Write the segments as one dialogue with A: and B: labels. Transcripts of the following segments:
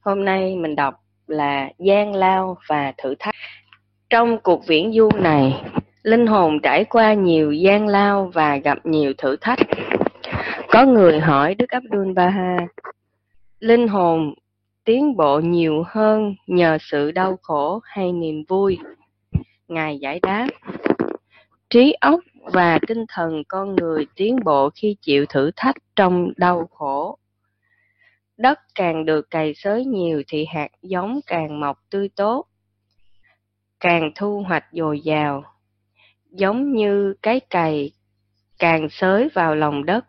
A: Hôm nay mình đọc là gian lao và thử thách. Trong cuộc viễn du này, linh hồn trải qua nhiều gian lao và gặp nhiều thử thách. Có người hỏi Đức Abdul Baha, linh hồn tiến bộ nhiều hơn nhờ sự đau khổ hay niềm vui? Ngài giải đáp, trí óc và tinh thần con người tiến bộ khi chịu thử thách trong đau khổ Đất càng được cày xới nhiều thì hạt giống càng mọc tươi tốt, càng thu hoạch dồi dào, giống như cái cày càng xới vào lòng đất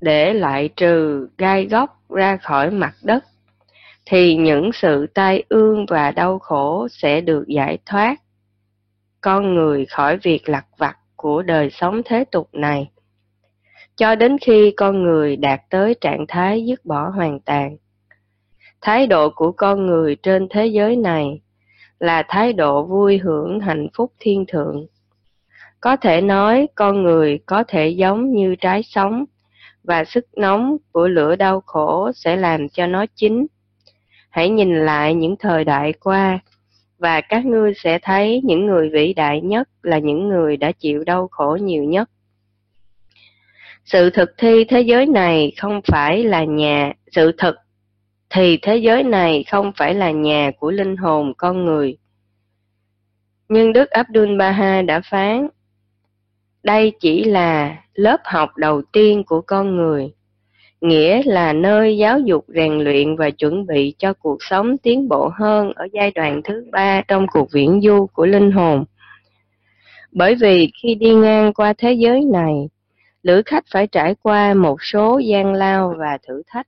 A: để lại trừ gai góc ra khỏi mặt đất thì những sự tai ương và đau khổ sẽ được giải thoát. Con người khỏi việc lặt vặt của đời sống thế tục này cho đến khi con người đạt tới trạng thái dứt bỏ hoàn toàn. Thái độ của con người trên thế giới này là thái độ vui hưởng hạnh phúc thiên thượng. Có thể nói con người có thể giống như trái sống và sức nóng của lửa đau khổ sẽ làm cho nó chín. Hãy nhìn lại những thời đại qua và các ngươi sẽ thấy những người vĩ đại nhất là những người đã chịu đau khổ nhiều nhất sự thực thi thế giới này không phải là nhà, sự thực thì thế giới này không phải là nhà của linh hồn con người. Nhưng đức abdul baha đã phán, đây chỉ là lớp học đầu tiên của con người, nghĩa là nơi giáo dục rèn luyện và chuẩn bị cho cuộc sống tiến bộ hơn ở giai đoạn thứ ba trong cuộc viễn du của linh hồn. Bởi vì khi đi ngang qua thế giới này lữ khách phải trải qua một số gian lao và thử thách.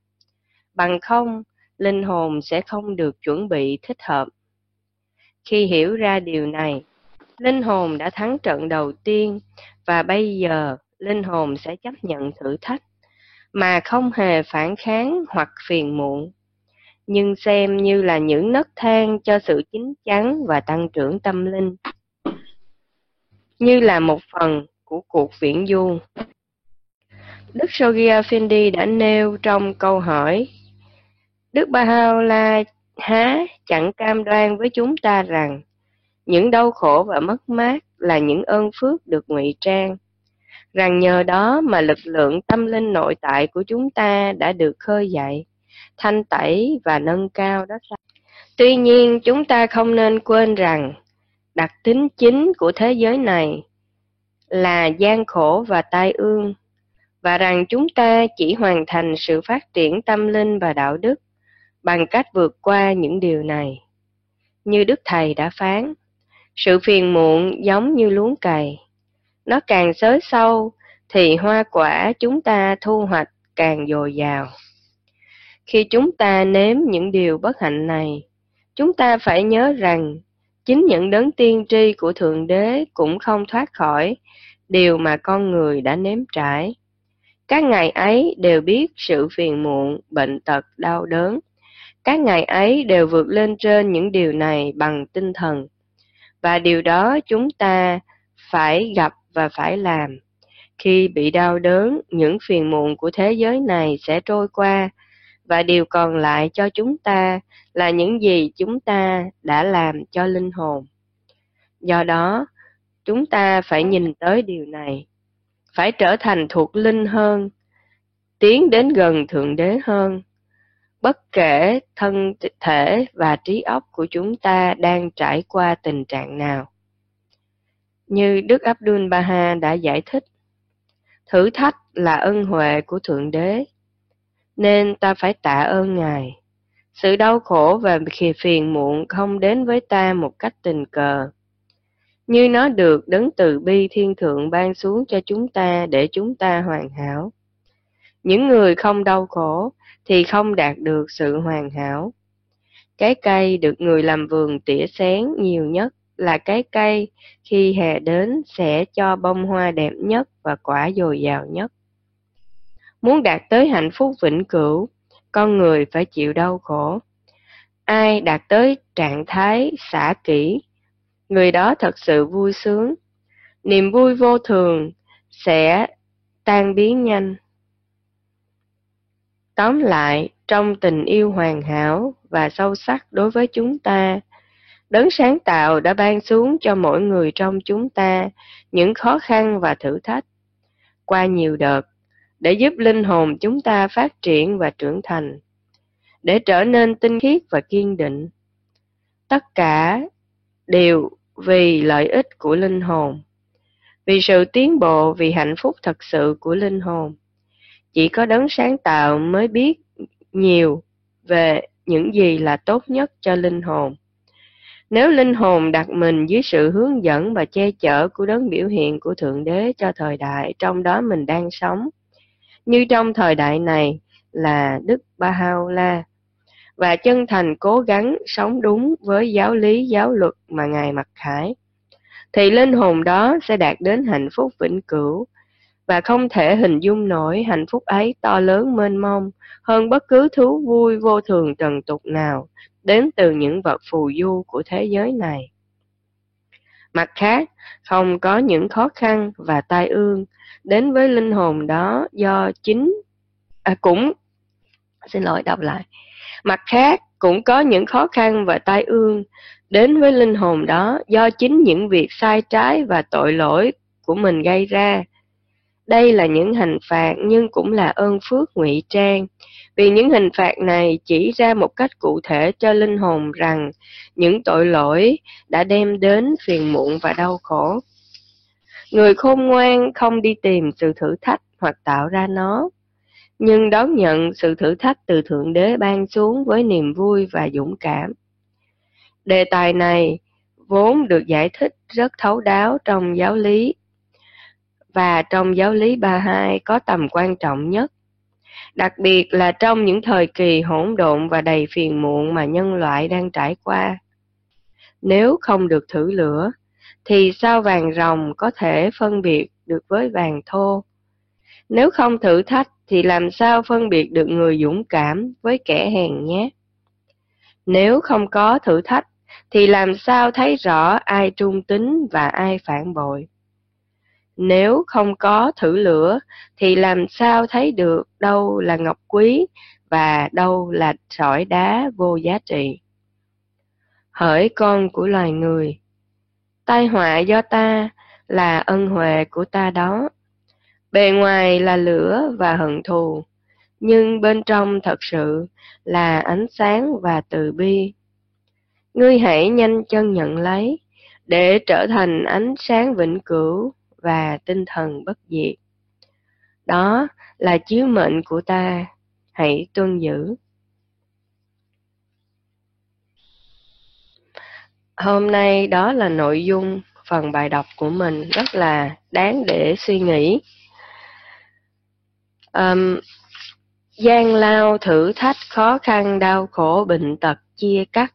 A: Bằng không, linh hồn sẽ không được chuẩn bị thích hợp. Khi hiểu ra điều này, linh hồn đã thắng trận đầu tiên và bây giờ linh hồn sẽ chấp nhận thử thách, mà không hề phản kháng hoặc phiền muộn. Nhưng xem như là những nấc thang cho sự chín chắn và tăng trưởng tâm linh. Như là một phần của cuộc viễn du. Đức Sogia Fendi đã nêu trong câu hỏi, Đức Baha'u'llah há chẳng cam đoan với chúng ta rằng những đau khổ và mất mát là những ơn phước được ngụy trang, rằng nhờ đó mà lực lượng tâm linh nội tại của chúng ta đã được khơi dậy, thanh tẩy và nâng cao đó tuy nhiên, chúng ta không nên quên rằng đặc tính chính của thế giới này là gian khổ và tai ương và rằng chúng ta chỉ hoàn thành sự phát triển tâm linh và đạo đức bằng cách vượt qua những điều này. Như Đức Thầy đã phán, sự phiền muộn giống như luống cày. Nó càng xới sâu thì hoa quả chúng ta thu hoạch càng dồi dào. Khi chúng ta nếm những điều bất hạnh này, chúng ta phải nhớ rằng chính những đấng tiên tri của Thượng Đế cũng không thoát khỏi điều mà con người đã nếm trải. Các ngày ấy đều biết sự phiền muộn, bệnh tật, đau đớn. Các ngày ấy đều vượt lên trên những điều này bằng tinh thần. Và điều đó chúng ta phải gặp và phải làm. Khi bị đau đớn, những phiền muộn của thế giới này sẽ trôi qua và điều còn lại cho chúng ta là những gì chúng ta đã làm cho linh hồn. Do đó, chúng ta phải nhìn tới điều này phải trở thành thuộc linh hơn, tiến đến gần Thượng Đế hơn. Bất kể thân thể và trí óc của chúng ta đang trải qua tình trạng nào. Như Đức Abdul Baha đã giải thích, thử thách là ân huệ của Thượng Đế, nên ta phải tạ ơn Ngài. Sự đau khổ và khi phiền muộn không đến với ta một cách tình cờ, như nó được đấng từ bi thiên thượng ban xuống cho chúng ta để chúng ta hoàn hảo. Những người không đau khổ thì không đạt được sự hoàn hảo. Cái cây được người làm vườn tỉa xén nhiều nhất là cái cây khi hè đến sẽ cho bông hoa đẹp nhất và quả dồi dào nhất. Muốn đạt tới hạnh phúc vĩnh cửu, con người phải chịu đau khổ. Ai đạt tới trạng thái xả kỹ người đó thật sự vui sướng. Niềm vui vô thường sẽ tan biến nhanh. Tóm lại, trong tình yêu hoàn hảo và sâu sắc đối với chúng ta, Đấng sáng tạo đã ban xuống cho mỗi người trong chúng ta những khó khăn và thử thách qua nhiều đợt để giúp linh hồn chúng ta phát triển và trưởng thành, để trở nên tinh khiết và kiên định. Tất cả đều vì lợi ích của linh hồn, vì sự tiến bộ, vì hạnh phúc thật sự của linh hồn. Chỉ có đấng sáng tạo mới biết nhiều về những gì là tốt nhất cho linh hồn. Nếu linh hồn đặt mình dưới sự hướng dẫn và che chở của đấng biểu hiện của Thượng Đế cho thời đại trong đó mình đang sống, như trong thời đại này là Đức Baha'u'llah, và chân thành cố gắng sống đúng với giáo lý giáo luật mà Ngài mặc khải, thì linh hồn đó sẽ đạt đến hạnh phúc vĩnh cửu và không thể hình dung nổi hạnh phúc ấy to lớn mênh mông hơn bất cứ thú vui vô thường trần tục nào đến từ những vật phù du của thế giới này. Mặt khác, không có những khó khăn và tai ương đến với linh hồn đó do chính à, cũng xin lỗi đọc lại. Mặt khác, cũng có những khó khăn và tai ương đến với linh hồn đó do chính những việc sai trái và tội lỗi của mình gây ra. Đây là những hình phạt nhưng cũng là ơn phước ngụy trang vì những hình phạt này chỉ ra một cách cụ thể cho linh hồn rằng những tội lỗi đã đem đến phiền muộn và đau khổ. Người khôn ngoan không đi tìm sự thử thách hoặc tạo ra nó, nhưng đón nhận sự thử thách từ Thượng Đế ban xuống với niềm vui và dũng cảm. Đề tài này vốn được giải thích rất thấu đáo trong giáo lý và trong giáo lý ba hai có tầm quan trọng nhất đặc biệt là trong những thời kỳ hỗn độn và đầy phiền muộn mà nhân loại đang trải qua. Nếu không được thử lửa, thì sao vàng rồng có thể phân biệt được với vàng thô? Nếu không thử thách, thì làm sao phân biệt được người dũng cảm với kẻ hèn nhát? Nếu không có thử thách, thì làm sao thấy rõ ai trung tín và ai phản bội? Nếu không có thử lửa thì làm sao thấy được đâu là ngọc quý và đâu là sỏi đá vô giá trị. Hỡi con của loài người, tai họa do ta là ân huệ của ta đó. Bề ngoài là lửa và hận thù, nhưng bên trong thật sự là ánh sáng và từ bi. Ngươi hãy nhanh chân nhận lấy, để trở thành ánh sáng vĩnh cửu và tinh thần bất diệt. Đó là chiếu mệnh của ta, hãy tuân giữ. Hôm nay đó là nội dung phần bài đọc của mình rất là đáng để suy nghĩ. Um, gian lao thử thách khó khăn đau khổ bệnh tật chia cắt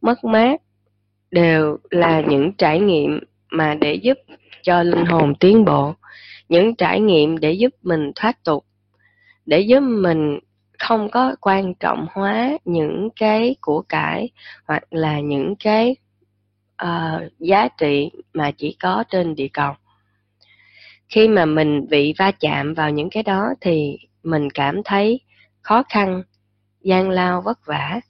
A: mất mát đều là những trải nghiệm mà để giúp cho linh hồn tiến bộ những trải nghiệm để giúp mình thoát tục để giúp mình không có quan trọng hóa những cái của cải hoặc là những cái uh, giá trị mà chỉ có trên địa cầu khi mà mình bị va chạm vào những cái đó thì mình cảm thấy khó khăn gian lao vất vả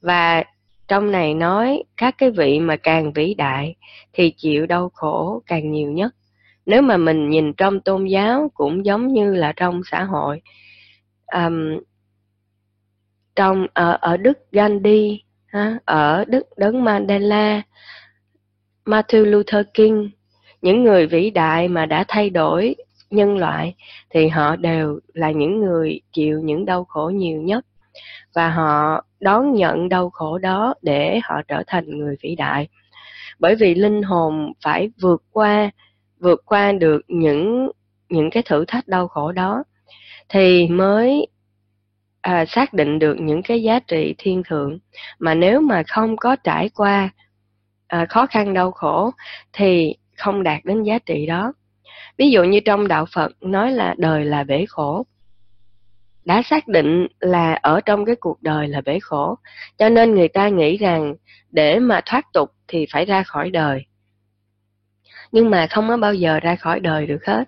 A: và trong này nói các cái vị mà càng vĩ đại thì chịu đau khổ càng nhiều nhất. Nếu mà mình nhìn trong tôn giáo cũng giống như là trong xã hội. Um, trong ở ở Đức Gandhi, ha, ở Đức Đấng Mandela, Martin Luther King, những người vĩ đại mà đã thay đổi nhân loại thì họ đều là những người chịu những đau khổ nhiều nhất. Và họ đón nhận đau khổ đó để họ trở thành người vĩ đại. Bởi vì linh hồn phải vượt qua vượt qua được những những cái thử thách đau khổ đó thì mới à, xác định được những cái giá trị thiên thượng. Mà nếu mà không có trải qua à, khó khăn đau khổ thì không đạt đến giá trị đó. Ví dụ như trong đạo phật nói là đời là bể khổ. Đã xác định là ở trong cái cuộc đời là bể khổ cho nên người ta nghĩ rằng để mà thoát tục thì phải ra khỏi đời. Nhưng mà không có bao giờ ra khỏi đời được hết.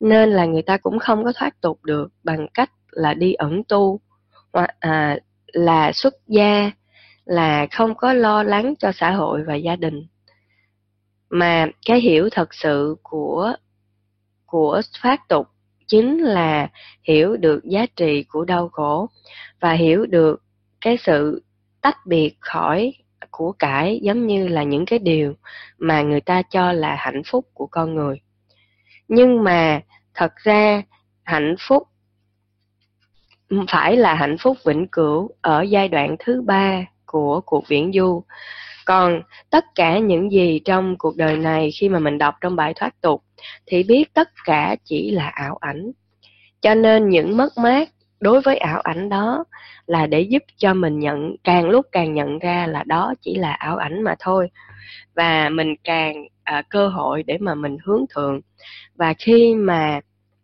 A: Nên là người ta cũng không có thoát tục được bằng cách là đi ẩn tu hoặc à, là xuất gia là không có lo lắng cho xã hội và gia đình mà cái hiểu thật sự của của phát tục chính là hiểu được giá trị của đau khổ và hiểu được cái sự tách biệt khỏi của cải giống như là những cái điều mà người ta cho là hạnh phúc của con người. Nhưng mà thật ra hạnh phúc phải là hạnh phúc vĩnh cửu ở giai đoạn thứ ba của cuộc viễn du còn tất cả những gì trong cuộc đời này khi mà mình đọc trong bài thoát tục thì biết tất cả chỉ là ảo ảnh. Cho nên những mất mát đối với ảo ảnh đó là để giúp cho mình nhận càng lúc càng nhận ra là đó chỉ là ảo ảnh mà thôi. Và mình càng à, cơ hội để mà mình hướng thượng. Và khi mà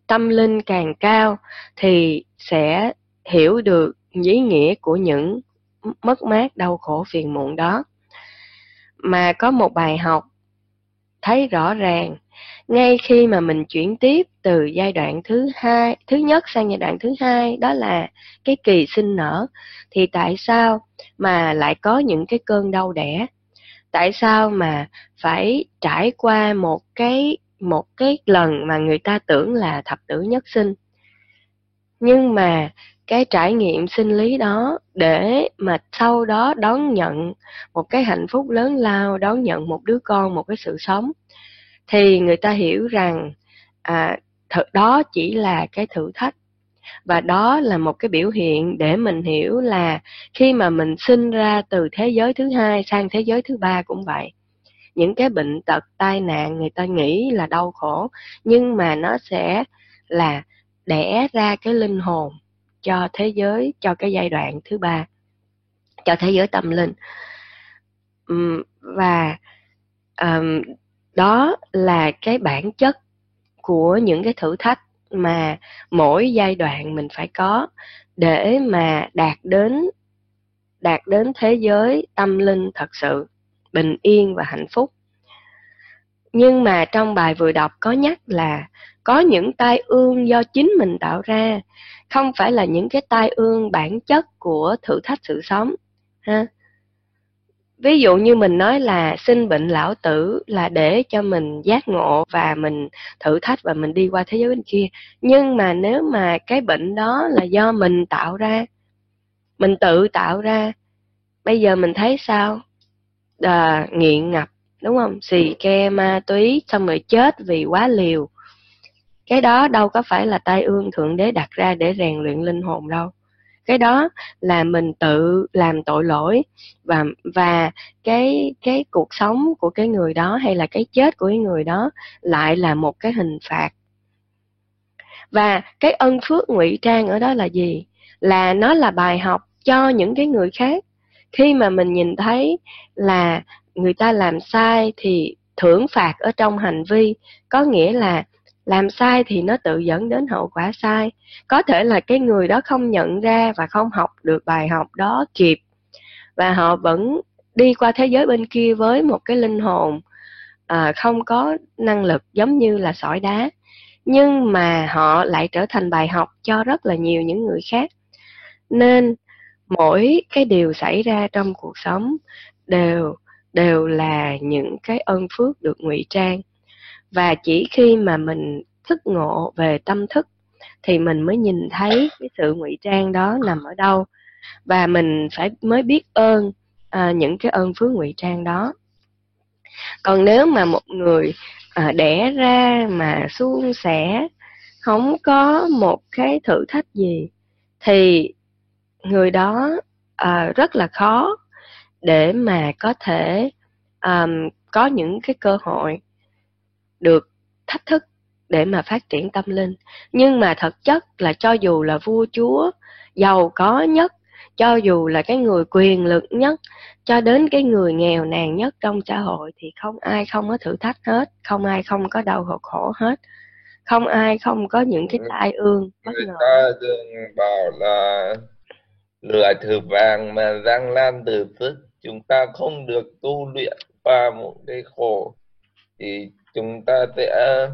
A: tâm linh càng cao thì sẽ hiểu được ý nghĩa của những mất mát đau khổ phiền muộn đó mà có một bài học. Thấy rõ ràng, ngay khi mà mình chuyển tiếp từ giai đoạn thứ hai, thứ nhất sang giai đoạn thứ hai, đó là cái kỳ sinh nở, thì tại sao mà lại có những cái cơn đau đẻ? Tại sao mà phải trải qua một cái một cái lần mà người ta tưởng là thập tử nhất sinh? Nhưng mà cái trải nghiệm sinh lý đó để mà sau đó đón nhận một cái hạnh phúc lớn lao đón nhận một đứa con một cái sự sống. Thì người ta hiểu rằng à, thật đó chỉ là cái thử thách và đó là một cái biểu hiện để mình hiểu là khi mà mình sinh ra từ thế giới thứ hai sang thế giới thứ ba cũng vậy. Những cái bệnh tật tai nạn người ta nghĩ là đau khổ nhưng mà nó sẽ là đẻ ra cái linh hồn cho thế giới cho cái giai đoạn thứ ba cho thế giới tâm linh. Và um, đó là cái bản chất của những cái thử thách mà mỗi giai đoạn mình phải có để mà đạt đến đạt đến thế giới tâm linh thật sự bình yên và hạnh phúc. Nhưng mà trong bài vừa đọc có nhắc là có những tai ương do chính mình tạo ra không phải là những cái tai ương bản chất của thử thách sự sống ha. Ví dụ như mình nói là sinh bệnh lão tử là để cho mình giác ngộ và mình thử thách và mình đi qua thế giới bên kia. Nhưng mà nếu mà cái bệnh đó là do mình tạo ra mình tự tạo ra bây giờ mình thấy sao? À, nghiện ngập đúng không? Xì ke ma túy xong rồi chết vì quá liều cái đó đâu có phải là tai ương thượng đế đặt ra để rèn luyện linh hồn đâu. Cái đó là mình tự làm tội lỗi và và cái cái cuộc sống của cái người đó hay là cái chết của cái người đó lại là một cái hình phạt. Và cái ân phước ngụy trang ở đó là gì? Là nó là bài học cho những cái người khác. Khi mà mình nhìn thấy là người ta làm sai thì thưởng phạt ở trong hành vi, có nghĩa là làm sai thì nó tự dẫn đến hậu quả sai. Có thể là cái người đó không nhận ra và không học được bài học đó kịp. Và họ vẫn đi qua thế giới bên kia với một cái linh hồn à, không có năng lực giống như là sỏi đá. Nhưng mà họ lại trở thành bài học cho rất là nhiều những người khác. Nên mỗi cái điều xảy ra trong cuộc sống đều đều là những cái ơn phước được ngụy trang và chỉ khi mà mình thức ngộ về tâm thức thì mình mới nhìn thấy cái sự ngụy trang đó nằm ở đâu. Và mình phải mới biết ơn à, những cái ơn phước ngụy trang đó. Còn nếu mà một người à, đẻ ra mà suôn sẻ không có một cái thử thách gì thì người đó à, rất là khó để mà có thể um, có những cái cơ hội được thách thức để mà phát triển tâm linh. Nhưng mà thật chất là cho dù là vua chúa giàu có nhất cho dù là cái người quyền lực nhất cho đến cái người nghèo nàn nhất trong xã hội thì không ai không có thử thách hết không ai không có đau khổ khổ hết không ai không có những cái tai ương
B: bất ngờ. ta thường bảo là lửa thử vàng mà răng lan từ phước chúng ta không được tu luyện qua một cái khổ. Thì chúng ta sẽ,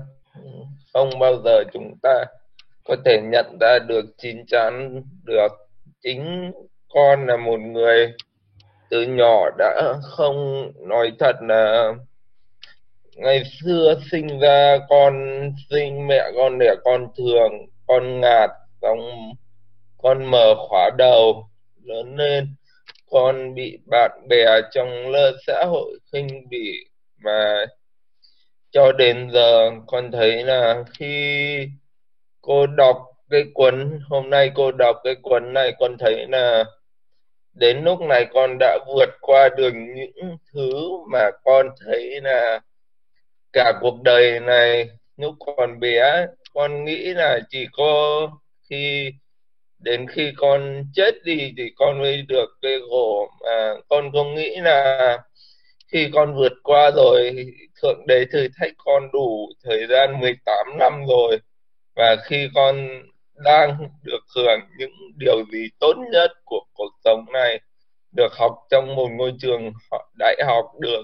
B: không bao giờ chúng ta có thể nhận ra được chín chắn được. Chính con là một người từ nhỏ đã không nói thật là ngày xưa sinh ra con sinh mẹ, con đẻ, con thường, con ngạt, xong con mở khóa đầu, lớn lên con bị bạn bè trong lớp xã hội khinh bỉ mà cho đến giờ con thấy là khi cô đọc cái cuốn, hôm nay cô đọc cái cuốn này, con thấy là đến lúc này con đã vượt qua được những thứ mà con thấy là cả cuộc đời này lúc còn bé, con nghĩ là chỉ có khi, đến khi con chết đi thì con mới được cái khổ mà con không nghĩ là khi con vượt qua rồi thượng đế thử thách con đủ thời gian 18 năm rồi và khi con đang được hưởng những điều gì tốt nhất của cuộc sống này được học trong một ngôi trường đại học được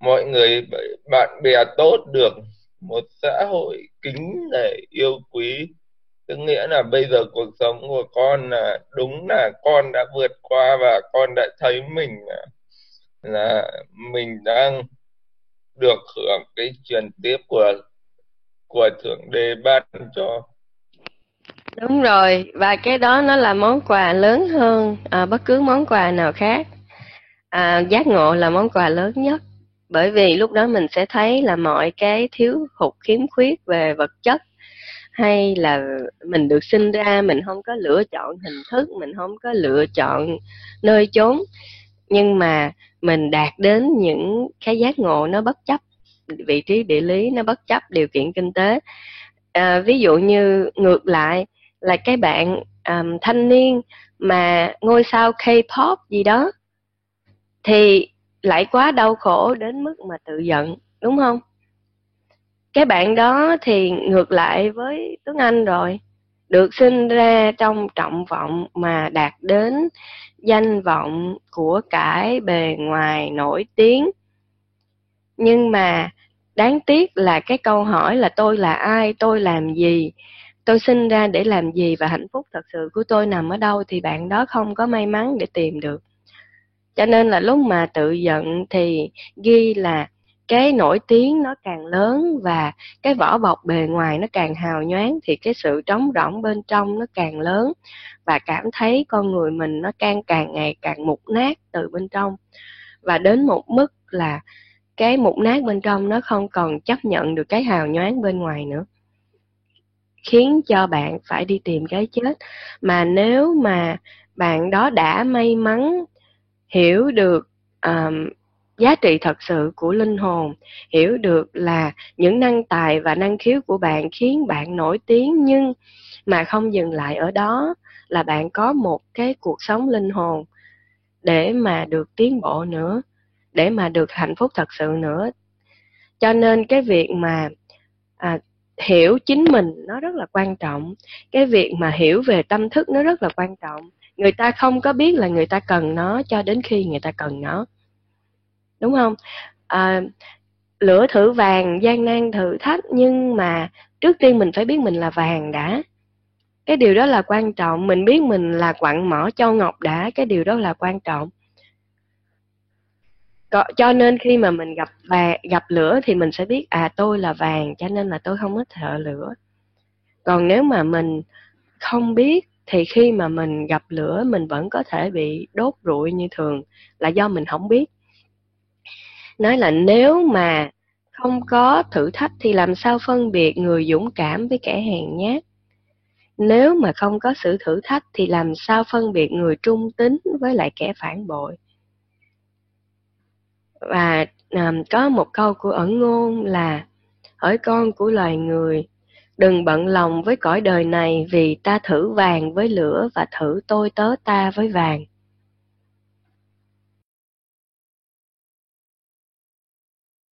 B: mọi người bạn bè tốt được một xã hội kính để yêu quý. Tức nghĩa là bây giờ cuộc sống của con là đúng là con đã vượt qua và con đã thấy mình là, là mình đang được hưởng cái truyền tiếp của của thượng đế ban cho.
A: Đúng rồi và cái đó nó là món quà lớn hơn à, bất cứ món quà nào khác. À, giác ngộ là món quà lớn nhất bởi vì lúc đó mình sẽ thấy là mọi cái thiếu hụt khiếm khuyết về vật chất hay là mình được sinh ra mình không có lựa chọn hình thức mình không có lựa chọn nơi chốn nhưng mà mình đạt đến những cái giác ngộ nó bất chấp vị trí địa lý nó bất chấp điều kiện kinh tế. À, ví dụ như ngược lại là cái bạn um, thanh niên mà ngôi sao K-pop gì đó thì lại quá đau khổ đến mức mà tự giận đúng không? Cái bạn đó thì ngược lại với Tuấn Anh rồi được sinh ra trong trọng vọng mà đạt đến danh vọng của cải bề ngoài nổi tiếng. Nhưng mà đáng tiếc là cái câu hỏi là tôi là ai, tôi làm gì, tôi sinh ra để làm gì và hạnh phúc thật sự của tôi nằm ở đâu thì bạn đó không có may mắn để tìm được. Cho nên là lúc mà tự giận thì ghi là cái nổi tiếng nó càng lớn và cái vỏ bọc bề ngoài nó càng hào nhoáng thì cái sự trống rỗng bên trong nó càng lớn và cảm thấy con người mình nó càng càng ngày càng mục nát từ bên trong. Và đến một mức là cái mục nát bên trong nó không còn chấp nhận được cái hào nhoáng bên ngoài nữa. Khiến cho bạn phải đi tìm cái chết. Mà nếu mà bạn đó đã may mắn hiểu được um, giá trị thật sự của linh hồn hiểu được là những năng tài và năng khiếu của bạn khiến bạn nổi tiếng nhưng mà không dừng lại ở đó là bạn có một cái cuộc sống linh hồn để mà được tiến bộ nữa để mà được hạnh phúc thật sự nữa. Cho nên cái việc mà à, hiểu chính mình nó rất là quan trọng. Cái việc mà hiểu về tâm thức nó rất là quan trọng. Người ta không có biết là người ta cần nó cho đến khi người ta cần nó. Đúng không? À, lửa thử vàng gian nan thử thách nhưng mà trước tiên mình phải biết mình là vàng đã cái điều đó là quan trọng. Mình biết mình là quặng mỏ châu ngọc đã. Cái điều đó là quan trọng. Cho nên khi mà mình gặp vàng gặp lửa thì mình sẽ biết à tôi là vàng, cho nên là tôi không có sợ lửa. Còn nếu mà mình không biết thì khi mà mình gặp lửa, mình vẫn có thể bị đốt rụi như thường là do mình không biết. Nói là nếu mà không có thử thách thì làm sao phân biệt người dũng cảm với kẻ hèn nhát? Nếu mà không có sự thử thách thì làm sao phân biệt người trung tính với lại kẻ phản bội? Và à, có một câu của ẩn ngôn là hỡi con của loài người đừng bận lòng với cõi đời này vì ta thử vàng với lửa và thử tôi tớ ta với vàng.